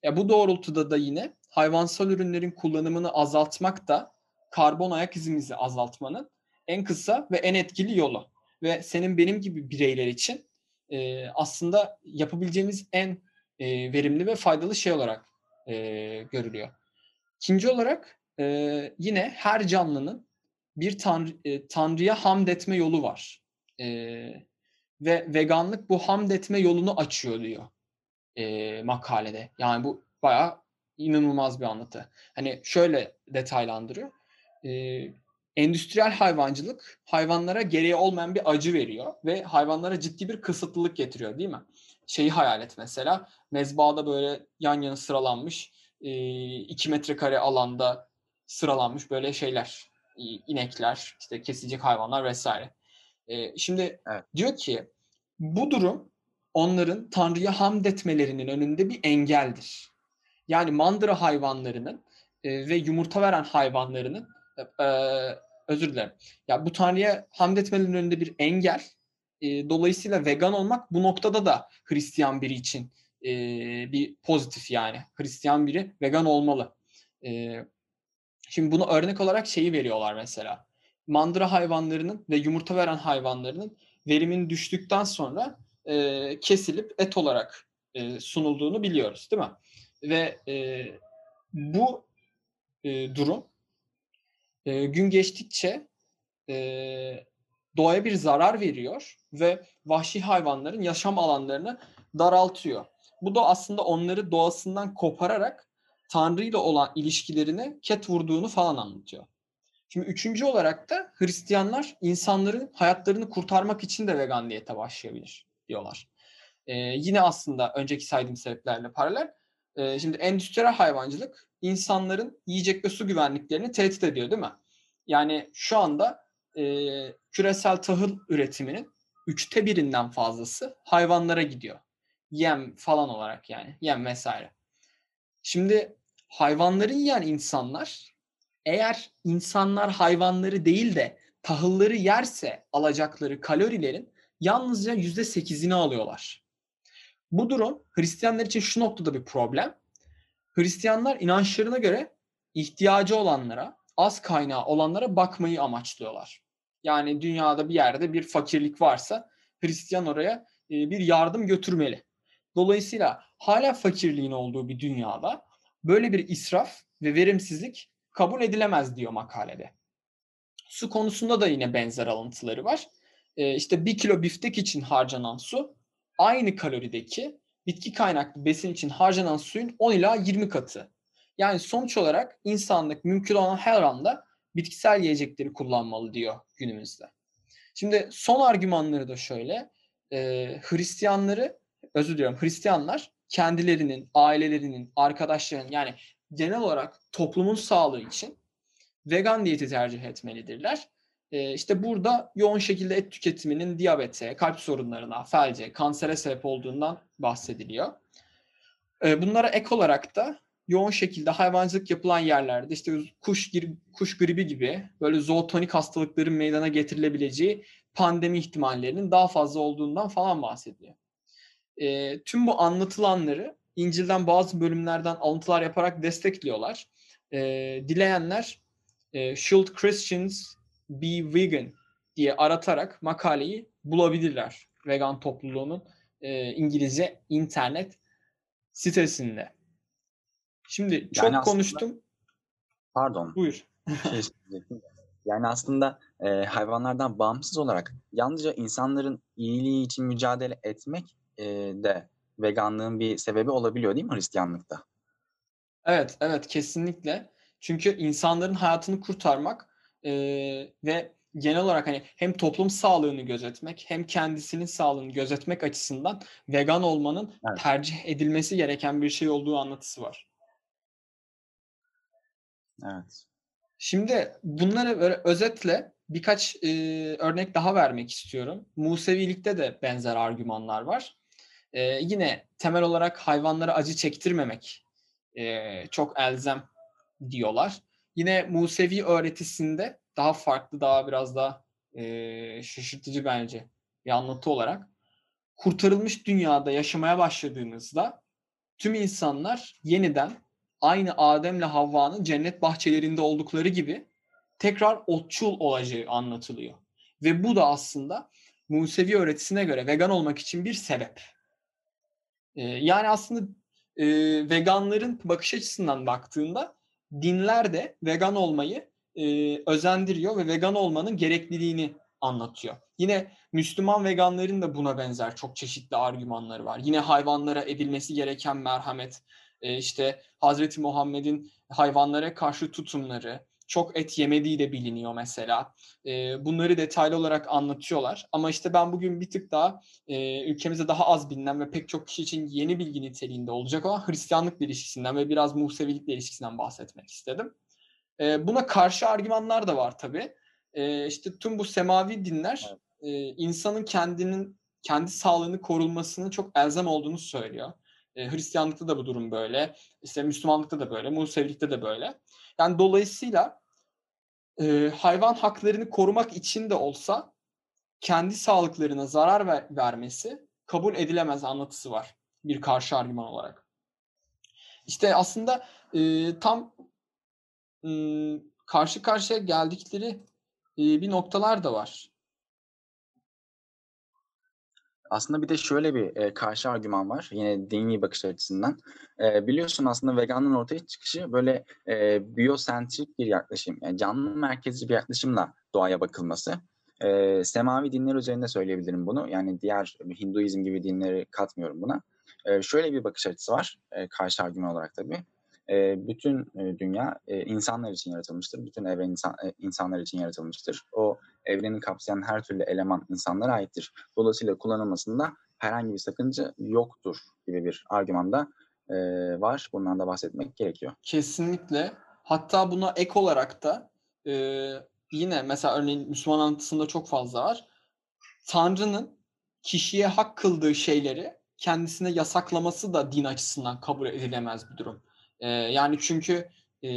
B: Ya bu doğrultuda da yine hayvansal ürünlerin kullanımını azaltmak da karbon ayak izimizi azaltmanın en kısa ve en etkili yolu ve senin benim gibi bireyler için e, aslında yapabileceğimiz en e, verimli ve faydalı şey olarak e, görülüyor. İkinci olarak e, yine her canlının bir tanrı, e, tanrıya hamd etme yolu var. E, ve veganlık bu hamd etme yolunu açıyor diyor e, makalede. Yani bu bayağı inanılmaz bir anlatı. Hani şöyle detaylandırıyor. E, endüstriyel hayvancılık hayvanlara gereği olmayan bir acı veriyor ve hayvanlara ciddi bir kısıtlılık getiriyor değil mi? Şeyi hayal et mesela mezbahada böyle yan yana sıralanmış e, 2 metrekare alanda sıralanmış böyle şeyler. inekler, işte kesilecek hayvanlar vesaire. Şimdi
A: Evet.
B: diyor ki bu durum onların Tanrı'ya hamd etmelerinin önünde bir engeldir. Yani mandıra hayvanlarının ve yumurta veren hayvanlarının özür dilerim. Ya bu Tanrı'ya hamd etmelerinin önünde bir engel. E, dolayısıyla vegan olmak bu noktada da Hristiyan biri için e, bir pozitif yani. Hristiyan biri vegan olmalı. E, şimdi bunu örnek olarak şeyi veriyorlar mesela. Mandıra hayvanlarının ve yumurta veren hayvanlarının verimin düştükten sonra e, kesilip et olarak e, sunulduğunu biliyoruz değil mi? Ve e, bu e, durum e, gün geçtikçe e, doğaya bir zarar veriyor ve vahşi hayvanların yaşam alanlarını daraltıyor. Bu da aslında onları doğasından kopararak Tanrı ile olan ilişkilerine ket vurduğunu falan anlatıyor. Şimdi üçüncü olarak da Hristiyanlar insanların hayatlarını kurtarmak için de vegan diyete başlayabilir diyorlar. Ee, yine aslında önceki saydığım sebeplerle paralel. Ee, şimdi endüstriyel hayvancılık insanların yiyecek ve su güvenliklerini tehdit ediyor değil mi? Yani şu anda e, küresel tahıl üretiminin üçte birinden fazlası hayvanlara gidiyor. Yem falan olarak yani. Yem vesaire. Şimdi hayvanları yiyen insanlar eğer insanlar hayvanları değil de tahılları yerse alacakları kalorilerin yalnızca yüzde sekizini alıyorlar. Bu durum Hristiyanlar için şu noktada bir problem. Hristiyanlar inançlarına göre ihtiyacı olanlara, az kaynağı olanlara bakmayı amaçlıyorlar. Yani dünyada bir yerde bir fakirlik varsa Hristiyan oraya e, bir yardım götürmeli. Dolayısıyla hala fakirliğin olduğu bir dünyada böyle bir israf ve verimsizlik kabul edilemez diyor makalede. Su konusunda da yine benzer alıntıları var. Ee, işte bir kilo biftek için harcanan su aynı kalorideki bitki kaynaklı besin için harcanan suyun 10 ila 20 katı. Yani sonuç olarak insanlık mümkün olan her anda bitkisel yiyecekleri kullanmalı diyor günümüzde. Şimdi son argümanları da şöyle. E, Hristiyanları, özür diliyorum Hristiyanlar kendilerinin, ailelerinin, arkadaşlarının yani genel olarak toplumun sağlığı için vegan diyeti tercih etmelidirler. E, işte burada yoğun şekilde et tüketiminin diyabete, kalp sorunlarına, felce, kansere sebep olduğundan bahsediliyor. E, bunlara ek olarak da yoğun şekilde hayvancılık yapılan yerlerde işte kuş kuş gribi gibi böyle zootonik hastalıkların meydana getirilebileceği pandemi ihtimallerinin daha fazla olduğundan falan bahsediyor. E, tüm bu anlatılanları İncil'den bazı bölümlerden alıntılar yaparak destekliyorlar. E, dileyenler e, Should Christians be vegan diye aratarak makaleyi bulabilirler. Vegan topluluğunun e, İngilizce internet sitesinde. Şimdi çok
A: yani aslında,
B: konuştum.
A: Pardon.
B: Buyur.
A: Şey yani aslında e, hayvanlardan bağımsız olarak yalnızca insanların iyiliği için mücadele etmek e, de veganlığın bir sebebi olabiliyor değil mi Hristiyanlıkta?
B: Evet, evet kesinlikle. Çünkü insanların hayatını kurtarmak e, ve genel olarak hani hem toplum sağlığını gözetmek hem kendisinin sağlığını gözetmek açısından vegan olmanın evet. tercih edilmesi gereken bir şey olduğu anlatısı var.
A: Evet.
B: Şimdi bunları böyle özetle birkaç e, örnek daha vermek istiyorum. Musevilikte de benzer argümanlar var. E, yine temel olarak hayvanlara acı çektirmemek e, çok elzem diyorlar. Yine Musevi öğretisinde daha farklı, daha biraz daha e, şaşırtıcı bence bir anlatı olarak kurtarılmış dünyada yaşamaya başladığımızda tüm insanlar yeniden aynı Adem'le Havva'nın cennet bahçelerinde oldukları gibi tekrar otçul olacağı anlatılıyor. Ve bu da aslında Musevi öğretisine göre vegan olmak için bir sebep. Ee, yani aslında e, veganların bakış açısından baktığında dinler de vegan olmayı e, özendiriyor ve vegan olmanın gerekliliğini anlatıyor. Yine Müslüman veganların da buna benzer çok çeşitli argümanları var. Yine hayvanlara edilmesi gereken merhamet, e, işte Hazreti Muhammed'in hayvanlara karşı tutumları, çok et yemediği de biliniyor mesela. E, bunları detaylı olarak anlatıyorlar. Ama işte ben bugün bir tık daha e, ülkemizde daha az bilinen ve pek çok kişi için yeni bilgi niteliğinde olacak olan Hristiyanlık ilişkisinden ve biraz Musevilik ilişkisinden bahsetmek istedim. E, buna karşı argümanlar da var tabii. E, işte tüm bu semavi dinler e, insanın kendinin kendi sağlığını korunmasının çok elzem olduğunu söylüyor. E, Hristiyanlıkta da bu durum böyle. İşte Müslümanlıkta da böyle. Musevilikte de böyle. Yani dolayısıyla e, hayvan haklarını korumak için de olsa kendi sağlıklarına zarar ver- vermesi kabul edilemez anlatısı var bir karşı argüman olarak. İşte aslında e, tam e, karşı karşıya geldikleri e, bir noktalar da var.
A: Aslında bir de şöyle bir e, karşı argüman var yine dini bakış açısından. E, biliyorsun aslında veganlığın ortaya çıkışı böyle e, biyosentrik bir yaklaşım, yani canlı merkezci bir yaklaşımla doğaya bakılması. E, semavi dinler üzerinde söyleyebilirim bunu. Yani diğer Hinduizm gibi dinleri katmıyorum buna. E, şöyle bir bakış açısı var e, karşı argüman olarak tabii. E, bütün dünya e, insanlar için yaratılmıştır. Bütün evren insan, e, insanlar için yaratılmıştır. O evreni kapsayan her türlü eleman insanlara aittir. Dolayısıyla kullanılmasında herhangi bir sakınca yoktur gibi bir argümanda e, var. Bundan da bahsetmek gerekiyor.
B: Kesinlikle. Hatta buna ek olarak da e, yine mesela örneğin Müslüman anlatısında çok fazla var. Tanrı'nın kişiye hak kıldığı şeyleri kendisine yasaklaması da din açısından kabul edilemez bir durum. E, yani çünkü e,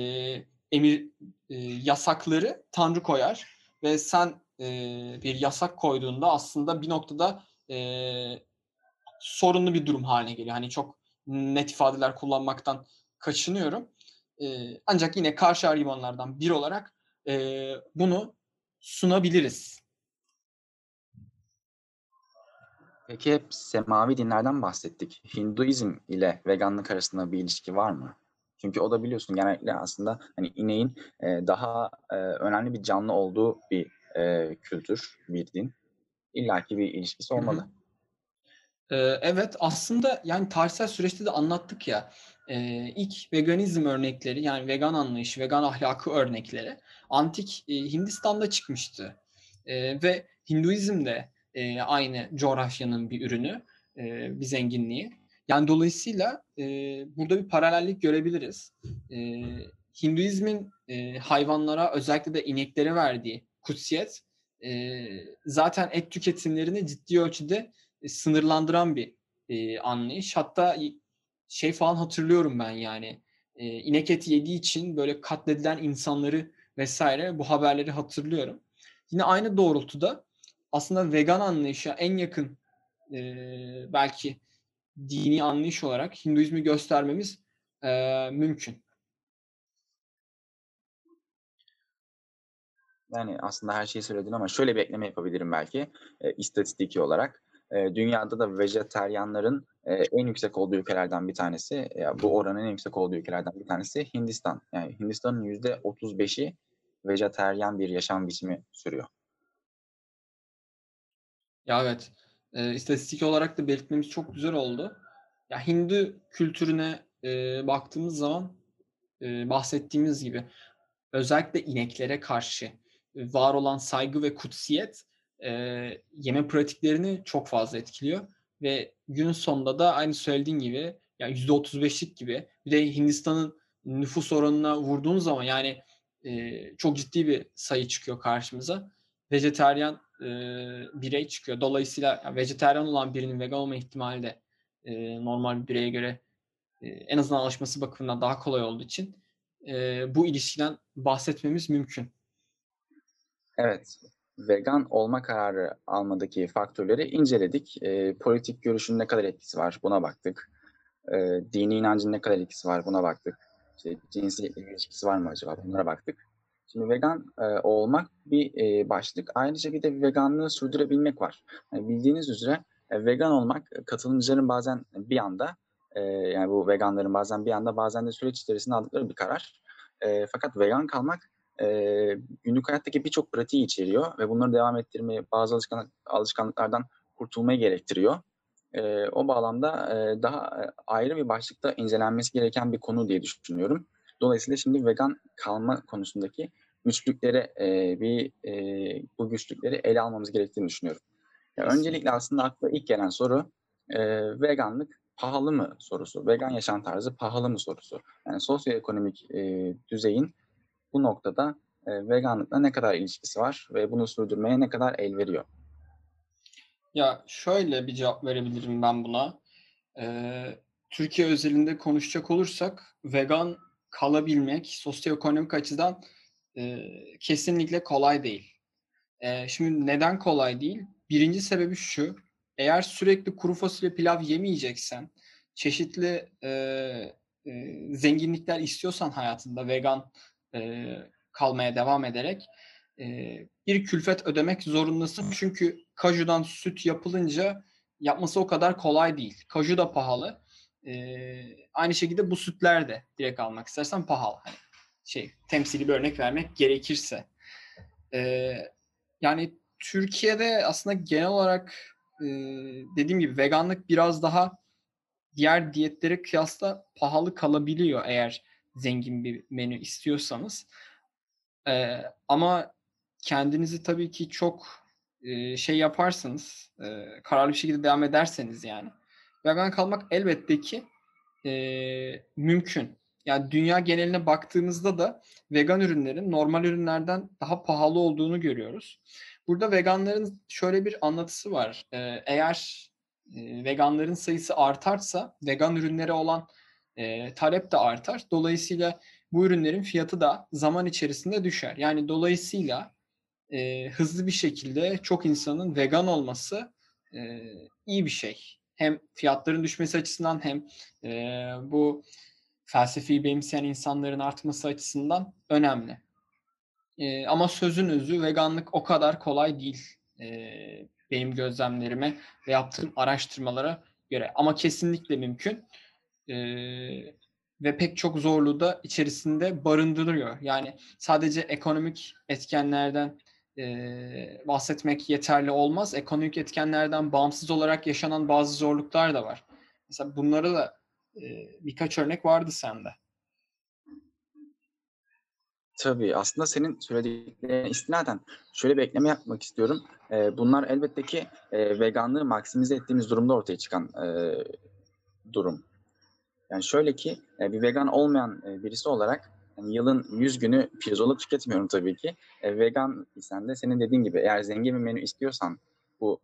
B: emir e, yasakları Tanrı koyar ve sen e, bir yasak koyduğunda aslında bir noktada e, sorunlu bir durum haline geliyor. Hani çok net ifadeler kullanmaktan kaçınıyorum. E, ancak yine karşı argümanlardan biri olarak e, bunu sunabiliriz.
A: Peki hep semavi dinlerden bahsettik. Hinduizm ile veganlık arasında bir ilişki var mı? Çünkü o da biliyorsun genellikle aslında hani ineğin e, daha e, önemli bir canlı olduğu bir e, kültür, bir din. İlla ki bir ilişkisi
B: Hı hı.
A: olmalı.
B: Ee, evet aslında yani tarihsel süreçte de anlattık ya e, ilk veganizm örnekleri yani vegan anlayışı, vegan ahlakı örnekleri antik e, Hindistan'da çıkmıştı. E, ve Hinduizm de e, aynı coğrafyanın bir ürünü, e, bir zenginliği. Yani dolayısıyla e, burada bir paralellik görebiliriz. E, Hinduizmin e, hayvanlara özellikle de ineklere verdiği kutsiyet e, zaten et tüketimlerini ciddi ölçüde e, sınırlandıran bir e, anlayış. Hatta şey falan hatırlıyorum ben yani e, inek eti yediği için böyle katledilen insanları vesaire bu haberleri hatırlıyorum. Yine aynı doğrultuda aslında vegan anlayışa en yakın e, belki dini anlayış olarak Hinduizmi göstermemiz e, mümkün.
A: Yani aslında her şeyi söyledin ama şöyle bir ekleme yapabilirim belki e, istatistiki olarak. E, dünyada da vejeteryanların e, en yüksek olduğu ülkelerden bir tanesi, e, bu oranın en yüksek olduğu ülkelerden bir tanesi Hindistan. Yani Hindistan'ın yüzde 35'i vejeteryan bir yaşam biçimi sürüyor.
B: Ya evet. E, istatistik olarak da belirtmemiz çok güzel oldu. Ya Hindu kültürüne e, baktığımız zaman e, bahsettiğimiz gibi özellikle ineklere karşı var olan saygı ve kutsiyet e, yeme pratiklerini çok fazla etkiliyor ve günün sonunda da aynı söylediğin gibi yani %35'lik gibi bir de Hindistan'ın nüfus oranına vurduğun zaman yani e, çok ciddi bir sayı çıkıyor karşımıza. Vejeteryan e, birey çıkıyor. Dolayısıyla yani vejeteryan olan birinin vegan olma ihtimali de e, normal bir bireye göre e, en azından alışması bakımından daha kolay olduğu için e, bu ilişkiden bahsetmemiz mümkün.
A: Evet, vegan olma kararı almadaki faktörleri inceledik. E, politik görüşün ne kadar etkisi var buna baktık. E, dini inancın ne kadar etkisi var buna baktık. İşte cinsiyet ilişkisi var mı acaba bunlara baktık. Şimdi vegan e, olmak bir e, başlık. Ayrıca bir de veganlığı sürdürebilmek var. Yani bildiğiniz üzere e, vegan olmak katılımcıların bazen bir anda e, yani bu veganların bazen bir anda bazen de süreç içerisinde aldıkları bir karar. E, fakat vegan kalmak e, günlük hayattaki birçok pratiği içeriyor ve bunları devam ettirmeyi, bazı alışkanlık, alışkanlıklardan kurtulmayı gerektiriyor. E, o bağlamda e, daha e, ayrı bir başlıkta incelenmesi gereken bir konu diye düşünüyorum. Dolayısıyla şimdi vegan kalma konusundaki güçlüklere e, bir e, bu güçlükleri ele almamız gerektiğini düşünüyorum. Ya öncelikle aslında akla ilk gelen soru e, veganlık pahalı mı sorusu. Vegan yaşam tarzı pahalı mı sorusu. Yani sosyoekonomik e, düzeyin bu noktada e, veganlıkla ne kadar ilişkisi var ve bunu sürdürmeye ne kadar el veriyor?
B: Ya şöyle bir cevap verebilirim ben buna. Ee, Türkiye özelinde konuşacak olursak vegan kalabilmek sosyoekonomik açıdan e, kesinlikle kolay değil. E, şimdi neden kolay değil? Birinci sebebi şu. Eğer sürekli kuru fasulye pilav yemeyeceksen, çeşitli e, e, zenginlikler istiyorsan hayatında vegan e, kalmaya devam ederek e, bir külfet ödemek zorundasın. Çünkü kajudan süt yapılınca yapması o kadar kolay değil. Kaju da pahalı. E, aynı şekilde bu sütler de direkt almak istersen pahalı. Hani şey temsili bir örnek vermek gerekirse. E, yani Türkiye'de aslında genel olarak e, dediğim gibi veganlık biraz daha diğer diyetlere kıyasla pahalı kalabiliyor eğer zengin bir menü istiyorsanız. E, ama kendinizi tabii ki çok e, şey yaparsanız, e, kararlı bir şekilde devam ederseniz yani vegan kalmak elbette ki e, mümkün. Yani dünya geneline baktığımızda da vegan ürünlerin normal ürünlerden daha pahalı olduğunu görüyoruz. Burada veganların şöyle bir anlatısı var. E, eğer e, veganların sayısı artarsa vegan ürünlere olan e, talep de artar. Dolayısıyla bu ürünlerin fiyatı da zaman içerisinde düşer. Yani dolayısıyla e, hızlı bir şekilde çok insanın vegan olması e, iyi bir şey. Hem fiyatların düşmesi açısından hem e, bu felsefeyi benimseyen insanların artması açısından önemli. E, ama sözün özü veganlık o kadar kolay değil e, benim gözlemlerime ve yaptığım araştırmalara göre. Ama kesinlikle mümkün. E, ve pek çok zorluğu da içerisinde barındırıyor. Yani sadece ekonomik etkenlerden e, bahsetmek yeterli olmaz. Ekonomik etkenlerden bağımsız olarak yaşanan bazı zorluklar da var. Mesela bunları da birkaç örnek vardı sende.
A: Tabii aslında senin söylediklerine istinaden şöyle bir ekleme yapmak istiyorum. Bunlar elbette ki veganlığı maksimize ettiğimiz durumda ortaya çıkan durum. Yani şöyle ki bir vegan olmayan birisi olarak yani yılın 100 günü pirzola tüketmiyorum tabii ki. Vegan isen de senin dediğin gibi eğer zengin bir menü istiyorsan bu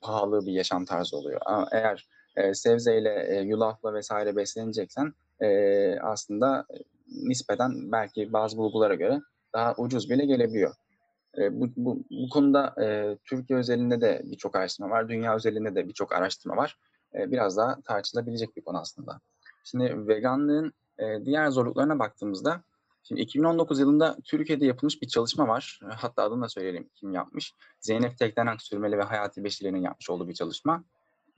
A: pahalı bir yaşam tarzı oluyor. Ama eğer e, sebzeyle, e, yulafla vesaire besleneceksen e, aslında nispeten belki bazı bulgulara göre daha ucuz bile gelebiliyor. E, bu, bu, bu konuda e, Türkiye özelinde de birçok araştırma var, dünya özelinde de birçok araştırma var. E, biraz daha tartışılabilecek bir konu aslında. Şimdi veganlığın e, diğer zorluklarına baktığımızda, şimdi 2019 yılında Türkiye'de yapılmış bir çalışma var. Hatta adını da söyleyelim kim yapmış. Zeynep Tekdenen Sürmeli ve Hayati Beşiri'nin yapmış olduğu bir çalışma.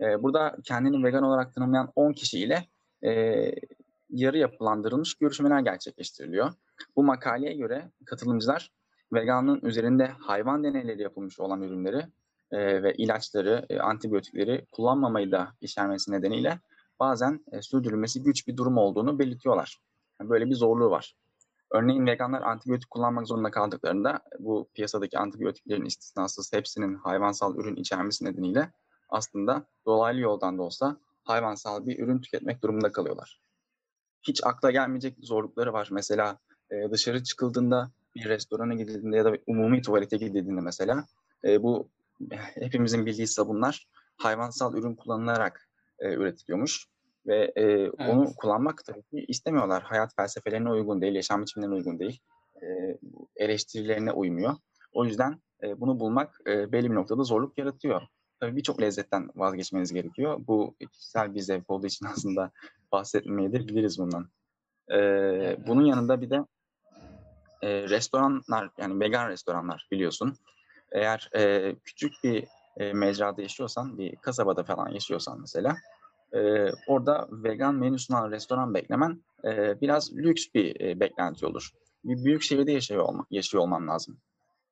A: E, burada kendini vegan olarak tanımlayan 10 kişiyle e, yarı yapılandırılmış görüşmeler gerçekleştiriliyor. Bu makaleye göre katılımcılar veganlığın üzerinde hayvan deneyleri yapılmış olan ürünleri e, ve ilaçları, e, antibiyotikleri kullanmamayı da içermesi nedeniyle bazen e, sürdürülmesi güç bir durum olduğunu belirtiyorlar. Yani böyle bir zorluğu var. Örneğin veganlar antibiyotik kullanmak zorunda kaldıklarında bu piyasadaki antibiyotiklerin istisnasız hepsinin hayvansal ürün içermesi nedeniyle aslında dolaylı yoldan da olsa hayvansal bir ürün tüketmek durumunda kalıyorlar. Hiç akla gelmeyecek zorlukları var. Mesela e, dışarı çıkıldığında bir restorana gidildiğinde ya da umumi tuvalete gidildiğinde mesela e, bu *laughs* hepimizin bildiği sabunlar hayvansal ürün kullanılarak e, üretiliyormuş ve e, evet. onu kullanmak tabii ki istemiyorlar. Hayat felsefelerine uygun değil, yaşam biçimlerine uygun değil, e, eleştirilerine uymuyor. O yüzden e, bunu bulmak e, belli bir noktada zorluk yaratıyor. Tabii birçok lezzetten vazgeçmeniz gerekiyor. Bu kişisel bir zevk olduğu için *laughs* aslında bahsetmeyedir, biliriz bundan. E, evet. Bunun yanında bir de e, restoranlar, yani vegan restoranlar biliyorsun. Eğer e, küçük bir e, mecrada yaşıyorsan, bir kasabada falan yaşıyorsan mesela, e, orada vegan menü sunan restoran beklemen e, biraz lüks bir e, beklenti olur. Bir büyük şehirde yaşıyor, olma, yaşıyor olman lazım.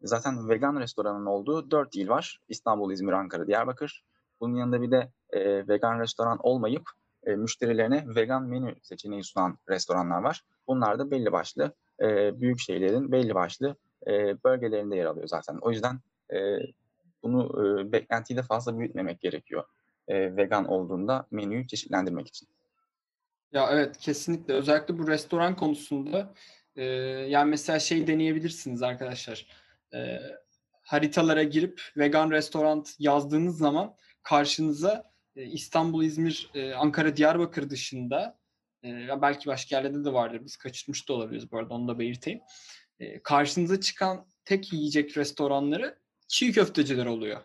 A: Zaten vegan restoranın olduğu dört il var. İstanbul, İzmir, Ankara, Diyarbakır. Bunun yanında bir de e, vegan restoran olmayıp e, müşterilerine vegan menü seçeneği sunan restoranlar var. Bunlar da belli başlı e, büyük şehirlerin belli başlı e, bölgelerinde yer alıyor zaten. O yüzden e, bunu e, beklentiyi de fazla büyütmemek gerekiyor e, vegan olduğunda menüyü çeşitlendirmek için.
B: Ya evet kesinlikle özellikle bu restoran konusunda Ee, yani mesela şey deneyebilirsiniz arkadaşlar. Ee, haritalara girip vegan restoran yazdığınız zaman karşınıza e, İstanbul, İzmir, e, Ankara, Diyarbakır dışında e, belki başka yerlerde de vardır. Biz kaçırmış da olabiliriz bu arada onu da belirteyim. E, karşınıza çıkan tek yiyecek restoranları çiğ köfteciler oluyor.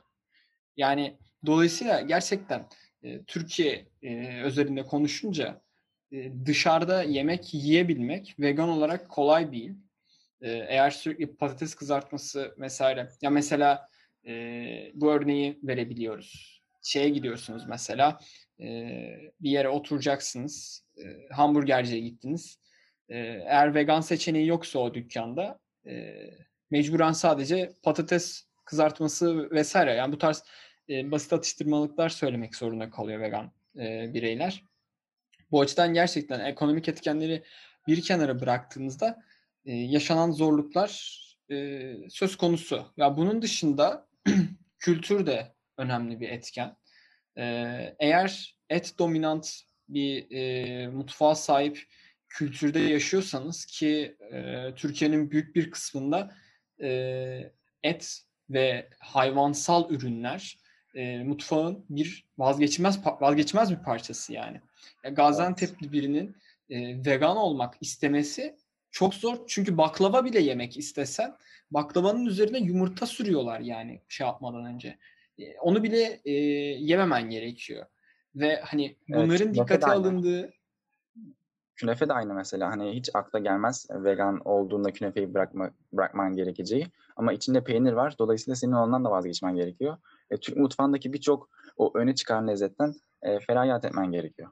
B: Yani dolayısıyla gerçekten e, Türkiye e, özelinde konuşunca e, dışarıda yemek yiyebilmek vegan olarak kolay değil. Eğer sürekli patates kızartması vesaire ya mesela e, bu örneği verebiliyoruz. Şeye gidiyorsunuz mesela e, bir yere oturacaksınız. E, hamburgerciye gittiniz. E, eğer vegan seçeneği yoksa o dükkanda e, mecburen sadece patates kızartması vesaire yani bu tarz e, basit atıştırmalıklar söylemek zorunda kalıyor vegan e, bireyler. Bu açıdan gerçekten ekonomik etkenleri bir kenara bıraktığınızda e, yaşanan zorluklar e, söz konusu. Ya bunun dışında *clears throat* kültür de önemli bir etken. E, eğer et dominant bir e, mutfağa sahip kültürde yaşıyorsanız ki e, Türkiye'nin büyük bir kısmında e, et ve hayvansal ürünler e, mutfağın bir vazgeçilmez vazgeçmez bir parçası yani. Gaziantep'li birinin e, vegan olmak istemesi çok zor. Çünkü baklava bile yemek istesen baklavanın üzerine yumurta sürüyorlar yani şey yapmadan önce. E, onu bile e, yememen gerekiyor. Ve hani bunların
A: evet,
B: dikkate alındığı
A: künefe de aynı mesela. Hani hiç akla gelmez vegan olduğunda künefeyi bırakma, bırakman gerekeceği. Ama içinde peynir var. Dolayısıyla senin ondan da vazgeçmen gerekiyor. E, Türk mutfağındaki birçok o öne çıkan lezzetten e, feragat etmen gerekiyor.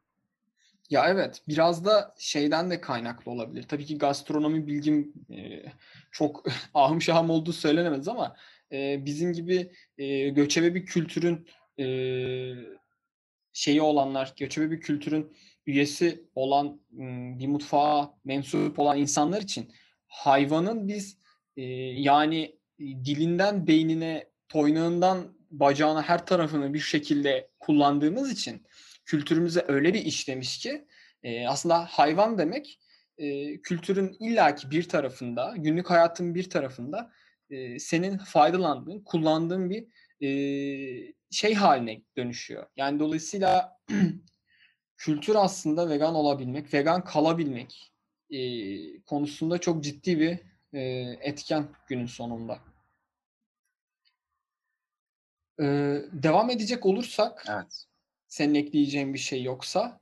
B: Ya evet biraz da şeyden de kaynaklı olabilir. Tabii ki gastronomi bilgim e, çok *laughs* ahım şahım olduğu söylenemez ama e, bizim gibi e, göçebe bir kültürün e, şeyi olanlar, göçebe bir kültürün üyesi olan bir mutfağa mensup olan insanlar için hayvanın biz e, yani dilinden beynine, toynağından bacağına her tarafını bir şekilde kullandığımız için kültürümüze öyle bir işlemiş ki e, aslında hayvan demek e, kültürün illaki bir tarafında, günlük hayatın bir tarafında e, senin faydalandığın, kullandığın bir e, şey haline dönüşüyor. Yani dolayısıyla *clears throat* kültür aslında vegan olabilmek, vegan kalabilmek e, konusunda çok ciddi bir e, etken günün sonunda. E, devam edecek olursak,
A: evet.
B: Senin ekleyeceğin bir şey yoksa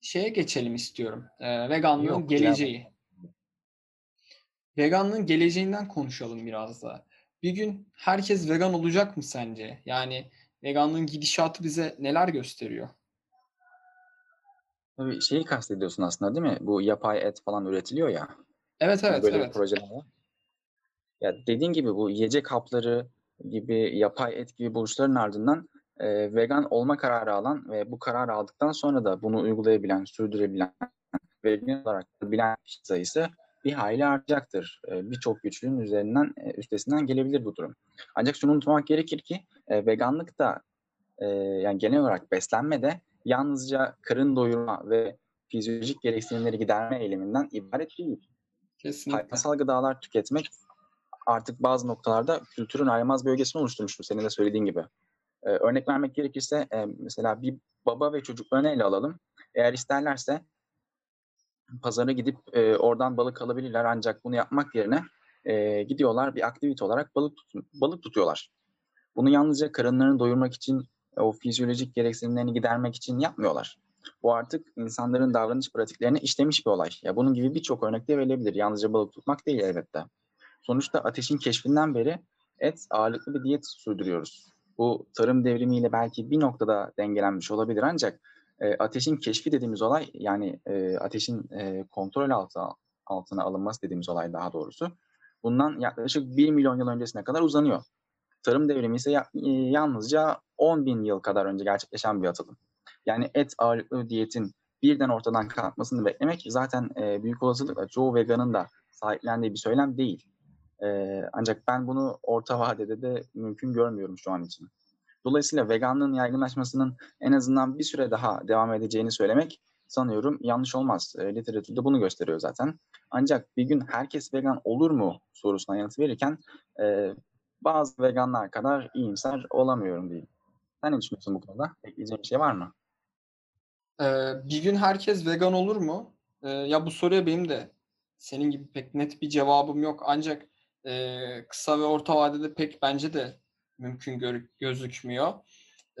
B: şeye geçelim istiyorum. E, veganlığın Yok, geleceği. Ya. Veganlığın geleceğinden konuşalım biraz da. Bir gün herkes vegan olacak mı sence? Yani veganlığın gidişatı bize neler gösteriyor?
A: Tabii şeyi kastediyorsun aslında değil mi? Bu yapay et falan üretiliyor ya.
B: Evet evet
A: böyle
B: evet.
A: projeler var. Ya dediğin gibi bu yiyecek hapları gibi yapay et gibi buluşların ardından e, vegan olma kararı alan ve bu kararı aldıktan sonra da bunu uygulayabilen, sürdürebilen, vegan olarak bilen kişi sayısı bir hayli artacaktır. E, Birçok güçlüğün üzerinden e, üstesinden gelebilir bu durum. Ancak şunu unutmamak gerekir ki e, veganlık da e, yani genel olarak beslenme de yalnızca karın doyurma ve fizyolojik gereksinimleri giderme eyleminden ibaret değil.
B: Kesinlikle.
A: Hayvansal gıdalar tüketmek artık bazı noktalarda kültürün ayrılmaz bölgesini oluşturmuştur senin de söylediğin gibi. Ee, örnek vermek gerekirse e, mesela bir baba ve çocuklarını ele alalım. Eğer isterlerse pazara gidip e, oradan balık alabilirler ancak bunu yapmak yerine e, gidiyorlar bir aktivite olarak balık tut balık tutuyorlar. Bunu yalnızca karınlarını doyurmak için o fizyolojik gereksinimlerini gidermek için yapmıyorlar. Bu artık insanların davranış pratiklerine işlemiş bir olay. Ya bunun gibi birçok örnekte verilebilir. Yalnızca balık tutmak değil elbette. Sonuçta ateşin keşfinden beri et ağırlıklı bir diyet sürdürüyoruz. Bu tarım devrimiyle belki bir noktada dengelenmiş olabilir ancak e, ateşin keşfi dediğimiz olay yani e, ateşin e, kontrol altına, altına alınması dediğimiz olay daha doğrusu bundan yaklaşık 1 milyon yıl öncesine kadar uzanıyor. Tarım devrimi ise ya, e, yalnızca 10 bin yıl kadar önce gerçekleşen bir atılım. Yani et ağırlıklı diyetin birden ortadan kalkmasını beklemek zaten e, büyük olasılıkla çoğu veganın da sahiplendiği bir söylem değil. E, ancak ben bunu orta vadede de mümkün görmüyorum şu an için. Dolayısıyla veganlığın yaygınlaşmasının en azından bir süre daha devam edeceğini söylemek sanıyorum yanlış olmaz. E, literatürde bunu gösteriyor zaten. Ancak bir gün herkes vegan olur mu sorusuna yanıt verirken e, bazı veganlar kadar iyimser olamıyorum diyeyim. Sen ne düşünüyorsun bu konuda? Ekleyeceğin bir şey var mı?
B: Ee, bir gün herkes vegan olur mu? Ee, ya bu soruya benim de senin gibi pek net bir cevabım yok. Ancak e, kısa ve orta vadede pek bence de mümkün gör- gözükmüyor.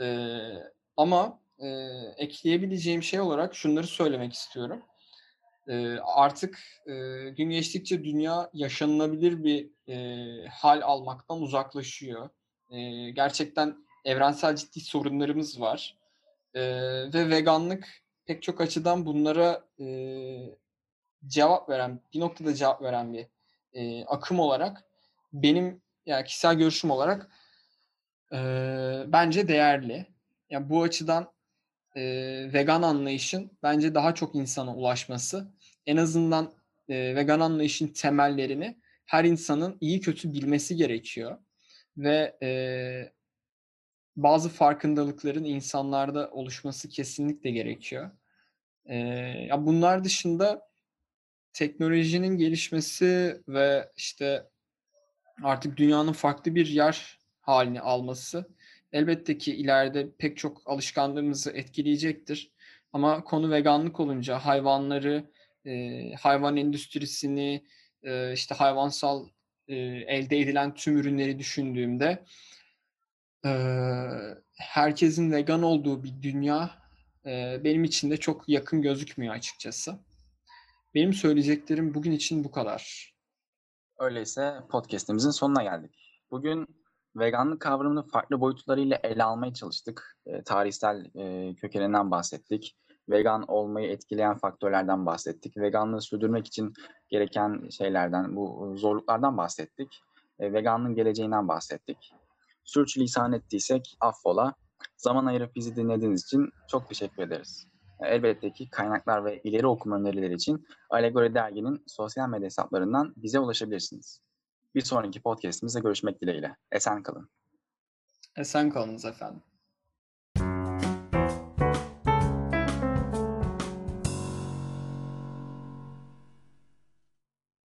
B: Ee, ama e, ekleyebileceğim şey olarak şunları söylemek istiyorum. Ee, artık e, gün geçtikçe dünya yaşanılabilir bir e, hal almaktan uzaklaşıyor. E, gerçekten evrensel ciddi sorunlarımız var. E, ve veganlık pek çok açıdan bunlara e, cevap veren, bir noktada cevap veren bir e, akım olarak benim yani kişisel görüşüm olarak e, bence değerli. Yani bu açıdan e, vegan anlayışın bence daha çok insana ulaşması, en azından e, vegan anlayışın temellerini her insanın iyi kötü bilmesi gerekiyor ve e, bazı farkındalıkların insanlarda oluşması kesinlikle gerekiyor. E, ya bunlar dışında teknolojinin gelişmesi ve işte artık dünyanın farklı bir yer halini alması elbette ki ileride pek çok alışkanlığımızı etkileyecektir. Ama konu veganlık olunca hayvanları, e, hayvan endüstrisini, e, işte hayvansal e, elde edilen tüm ürünleri düşündüğümde e, herkesin vegan olduğu bir dünya e, benim için de çok yakın gözükmüyor açıkçası. Benim söyleyeceklerim bugün için bu kadar.
A: Öyleyse podcast'imizin sonuna geldik. Bugün veganlık kavramını farklı boyutlarıyla ele almaya çalıştık. E, tarihsel e, kökeninden bahsettik. Vegan olmayı etkileyen faktörlerden bahsettik. Veganlığı sürdürmek için gereken şeylerden, bu zorluklardan bahsettik. E, veganlığın geleceğinden bahsettik. Sürçülisan ettiysek affola. Zaman ayırıp bizi dinlediğiniz için çok teşekkür ederiz. Elbette ki kaynaklar ve ileri okuma önerileri için Alegori Dergi'nin sosyal medya hesaplarından bize ulaşabilirsiniz. Bir sonraki podcastimizde görüşmek dileğiyle. Esen kalın.
B: Esen kalınız efendim.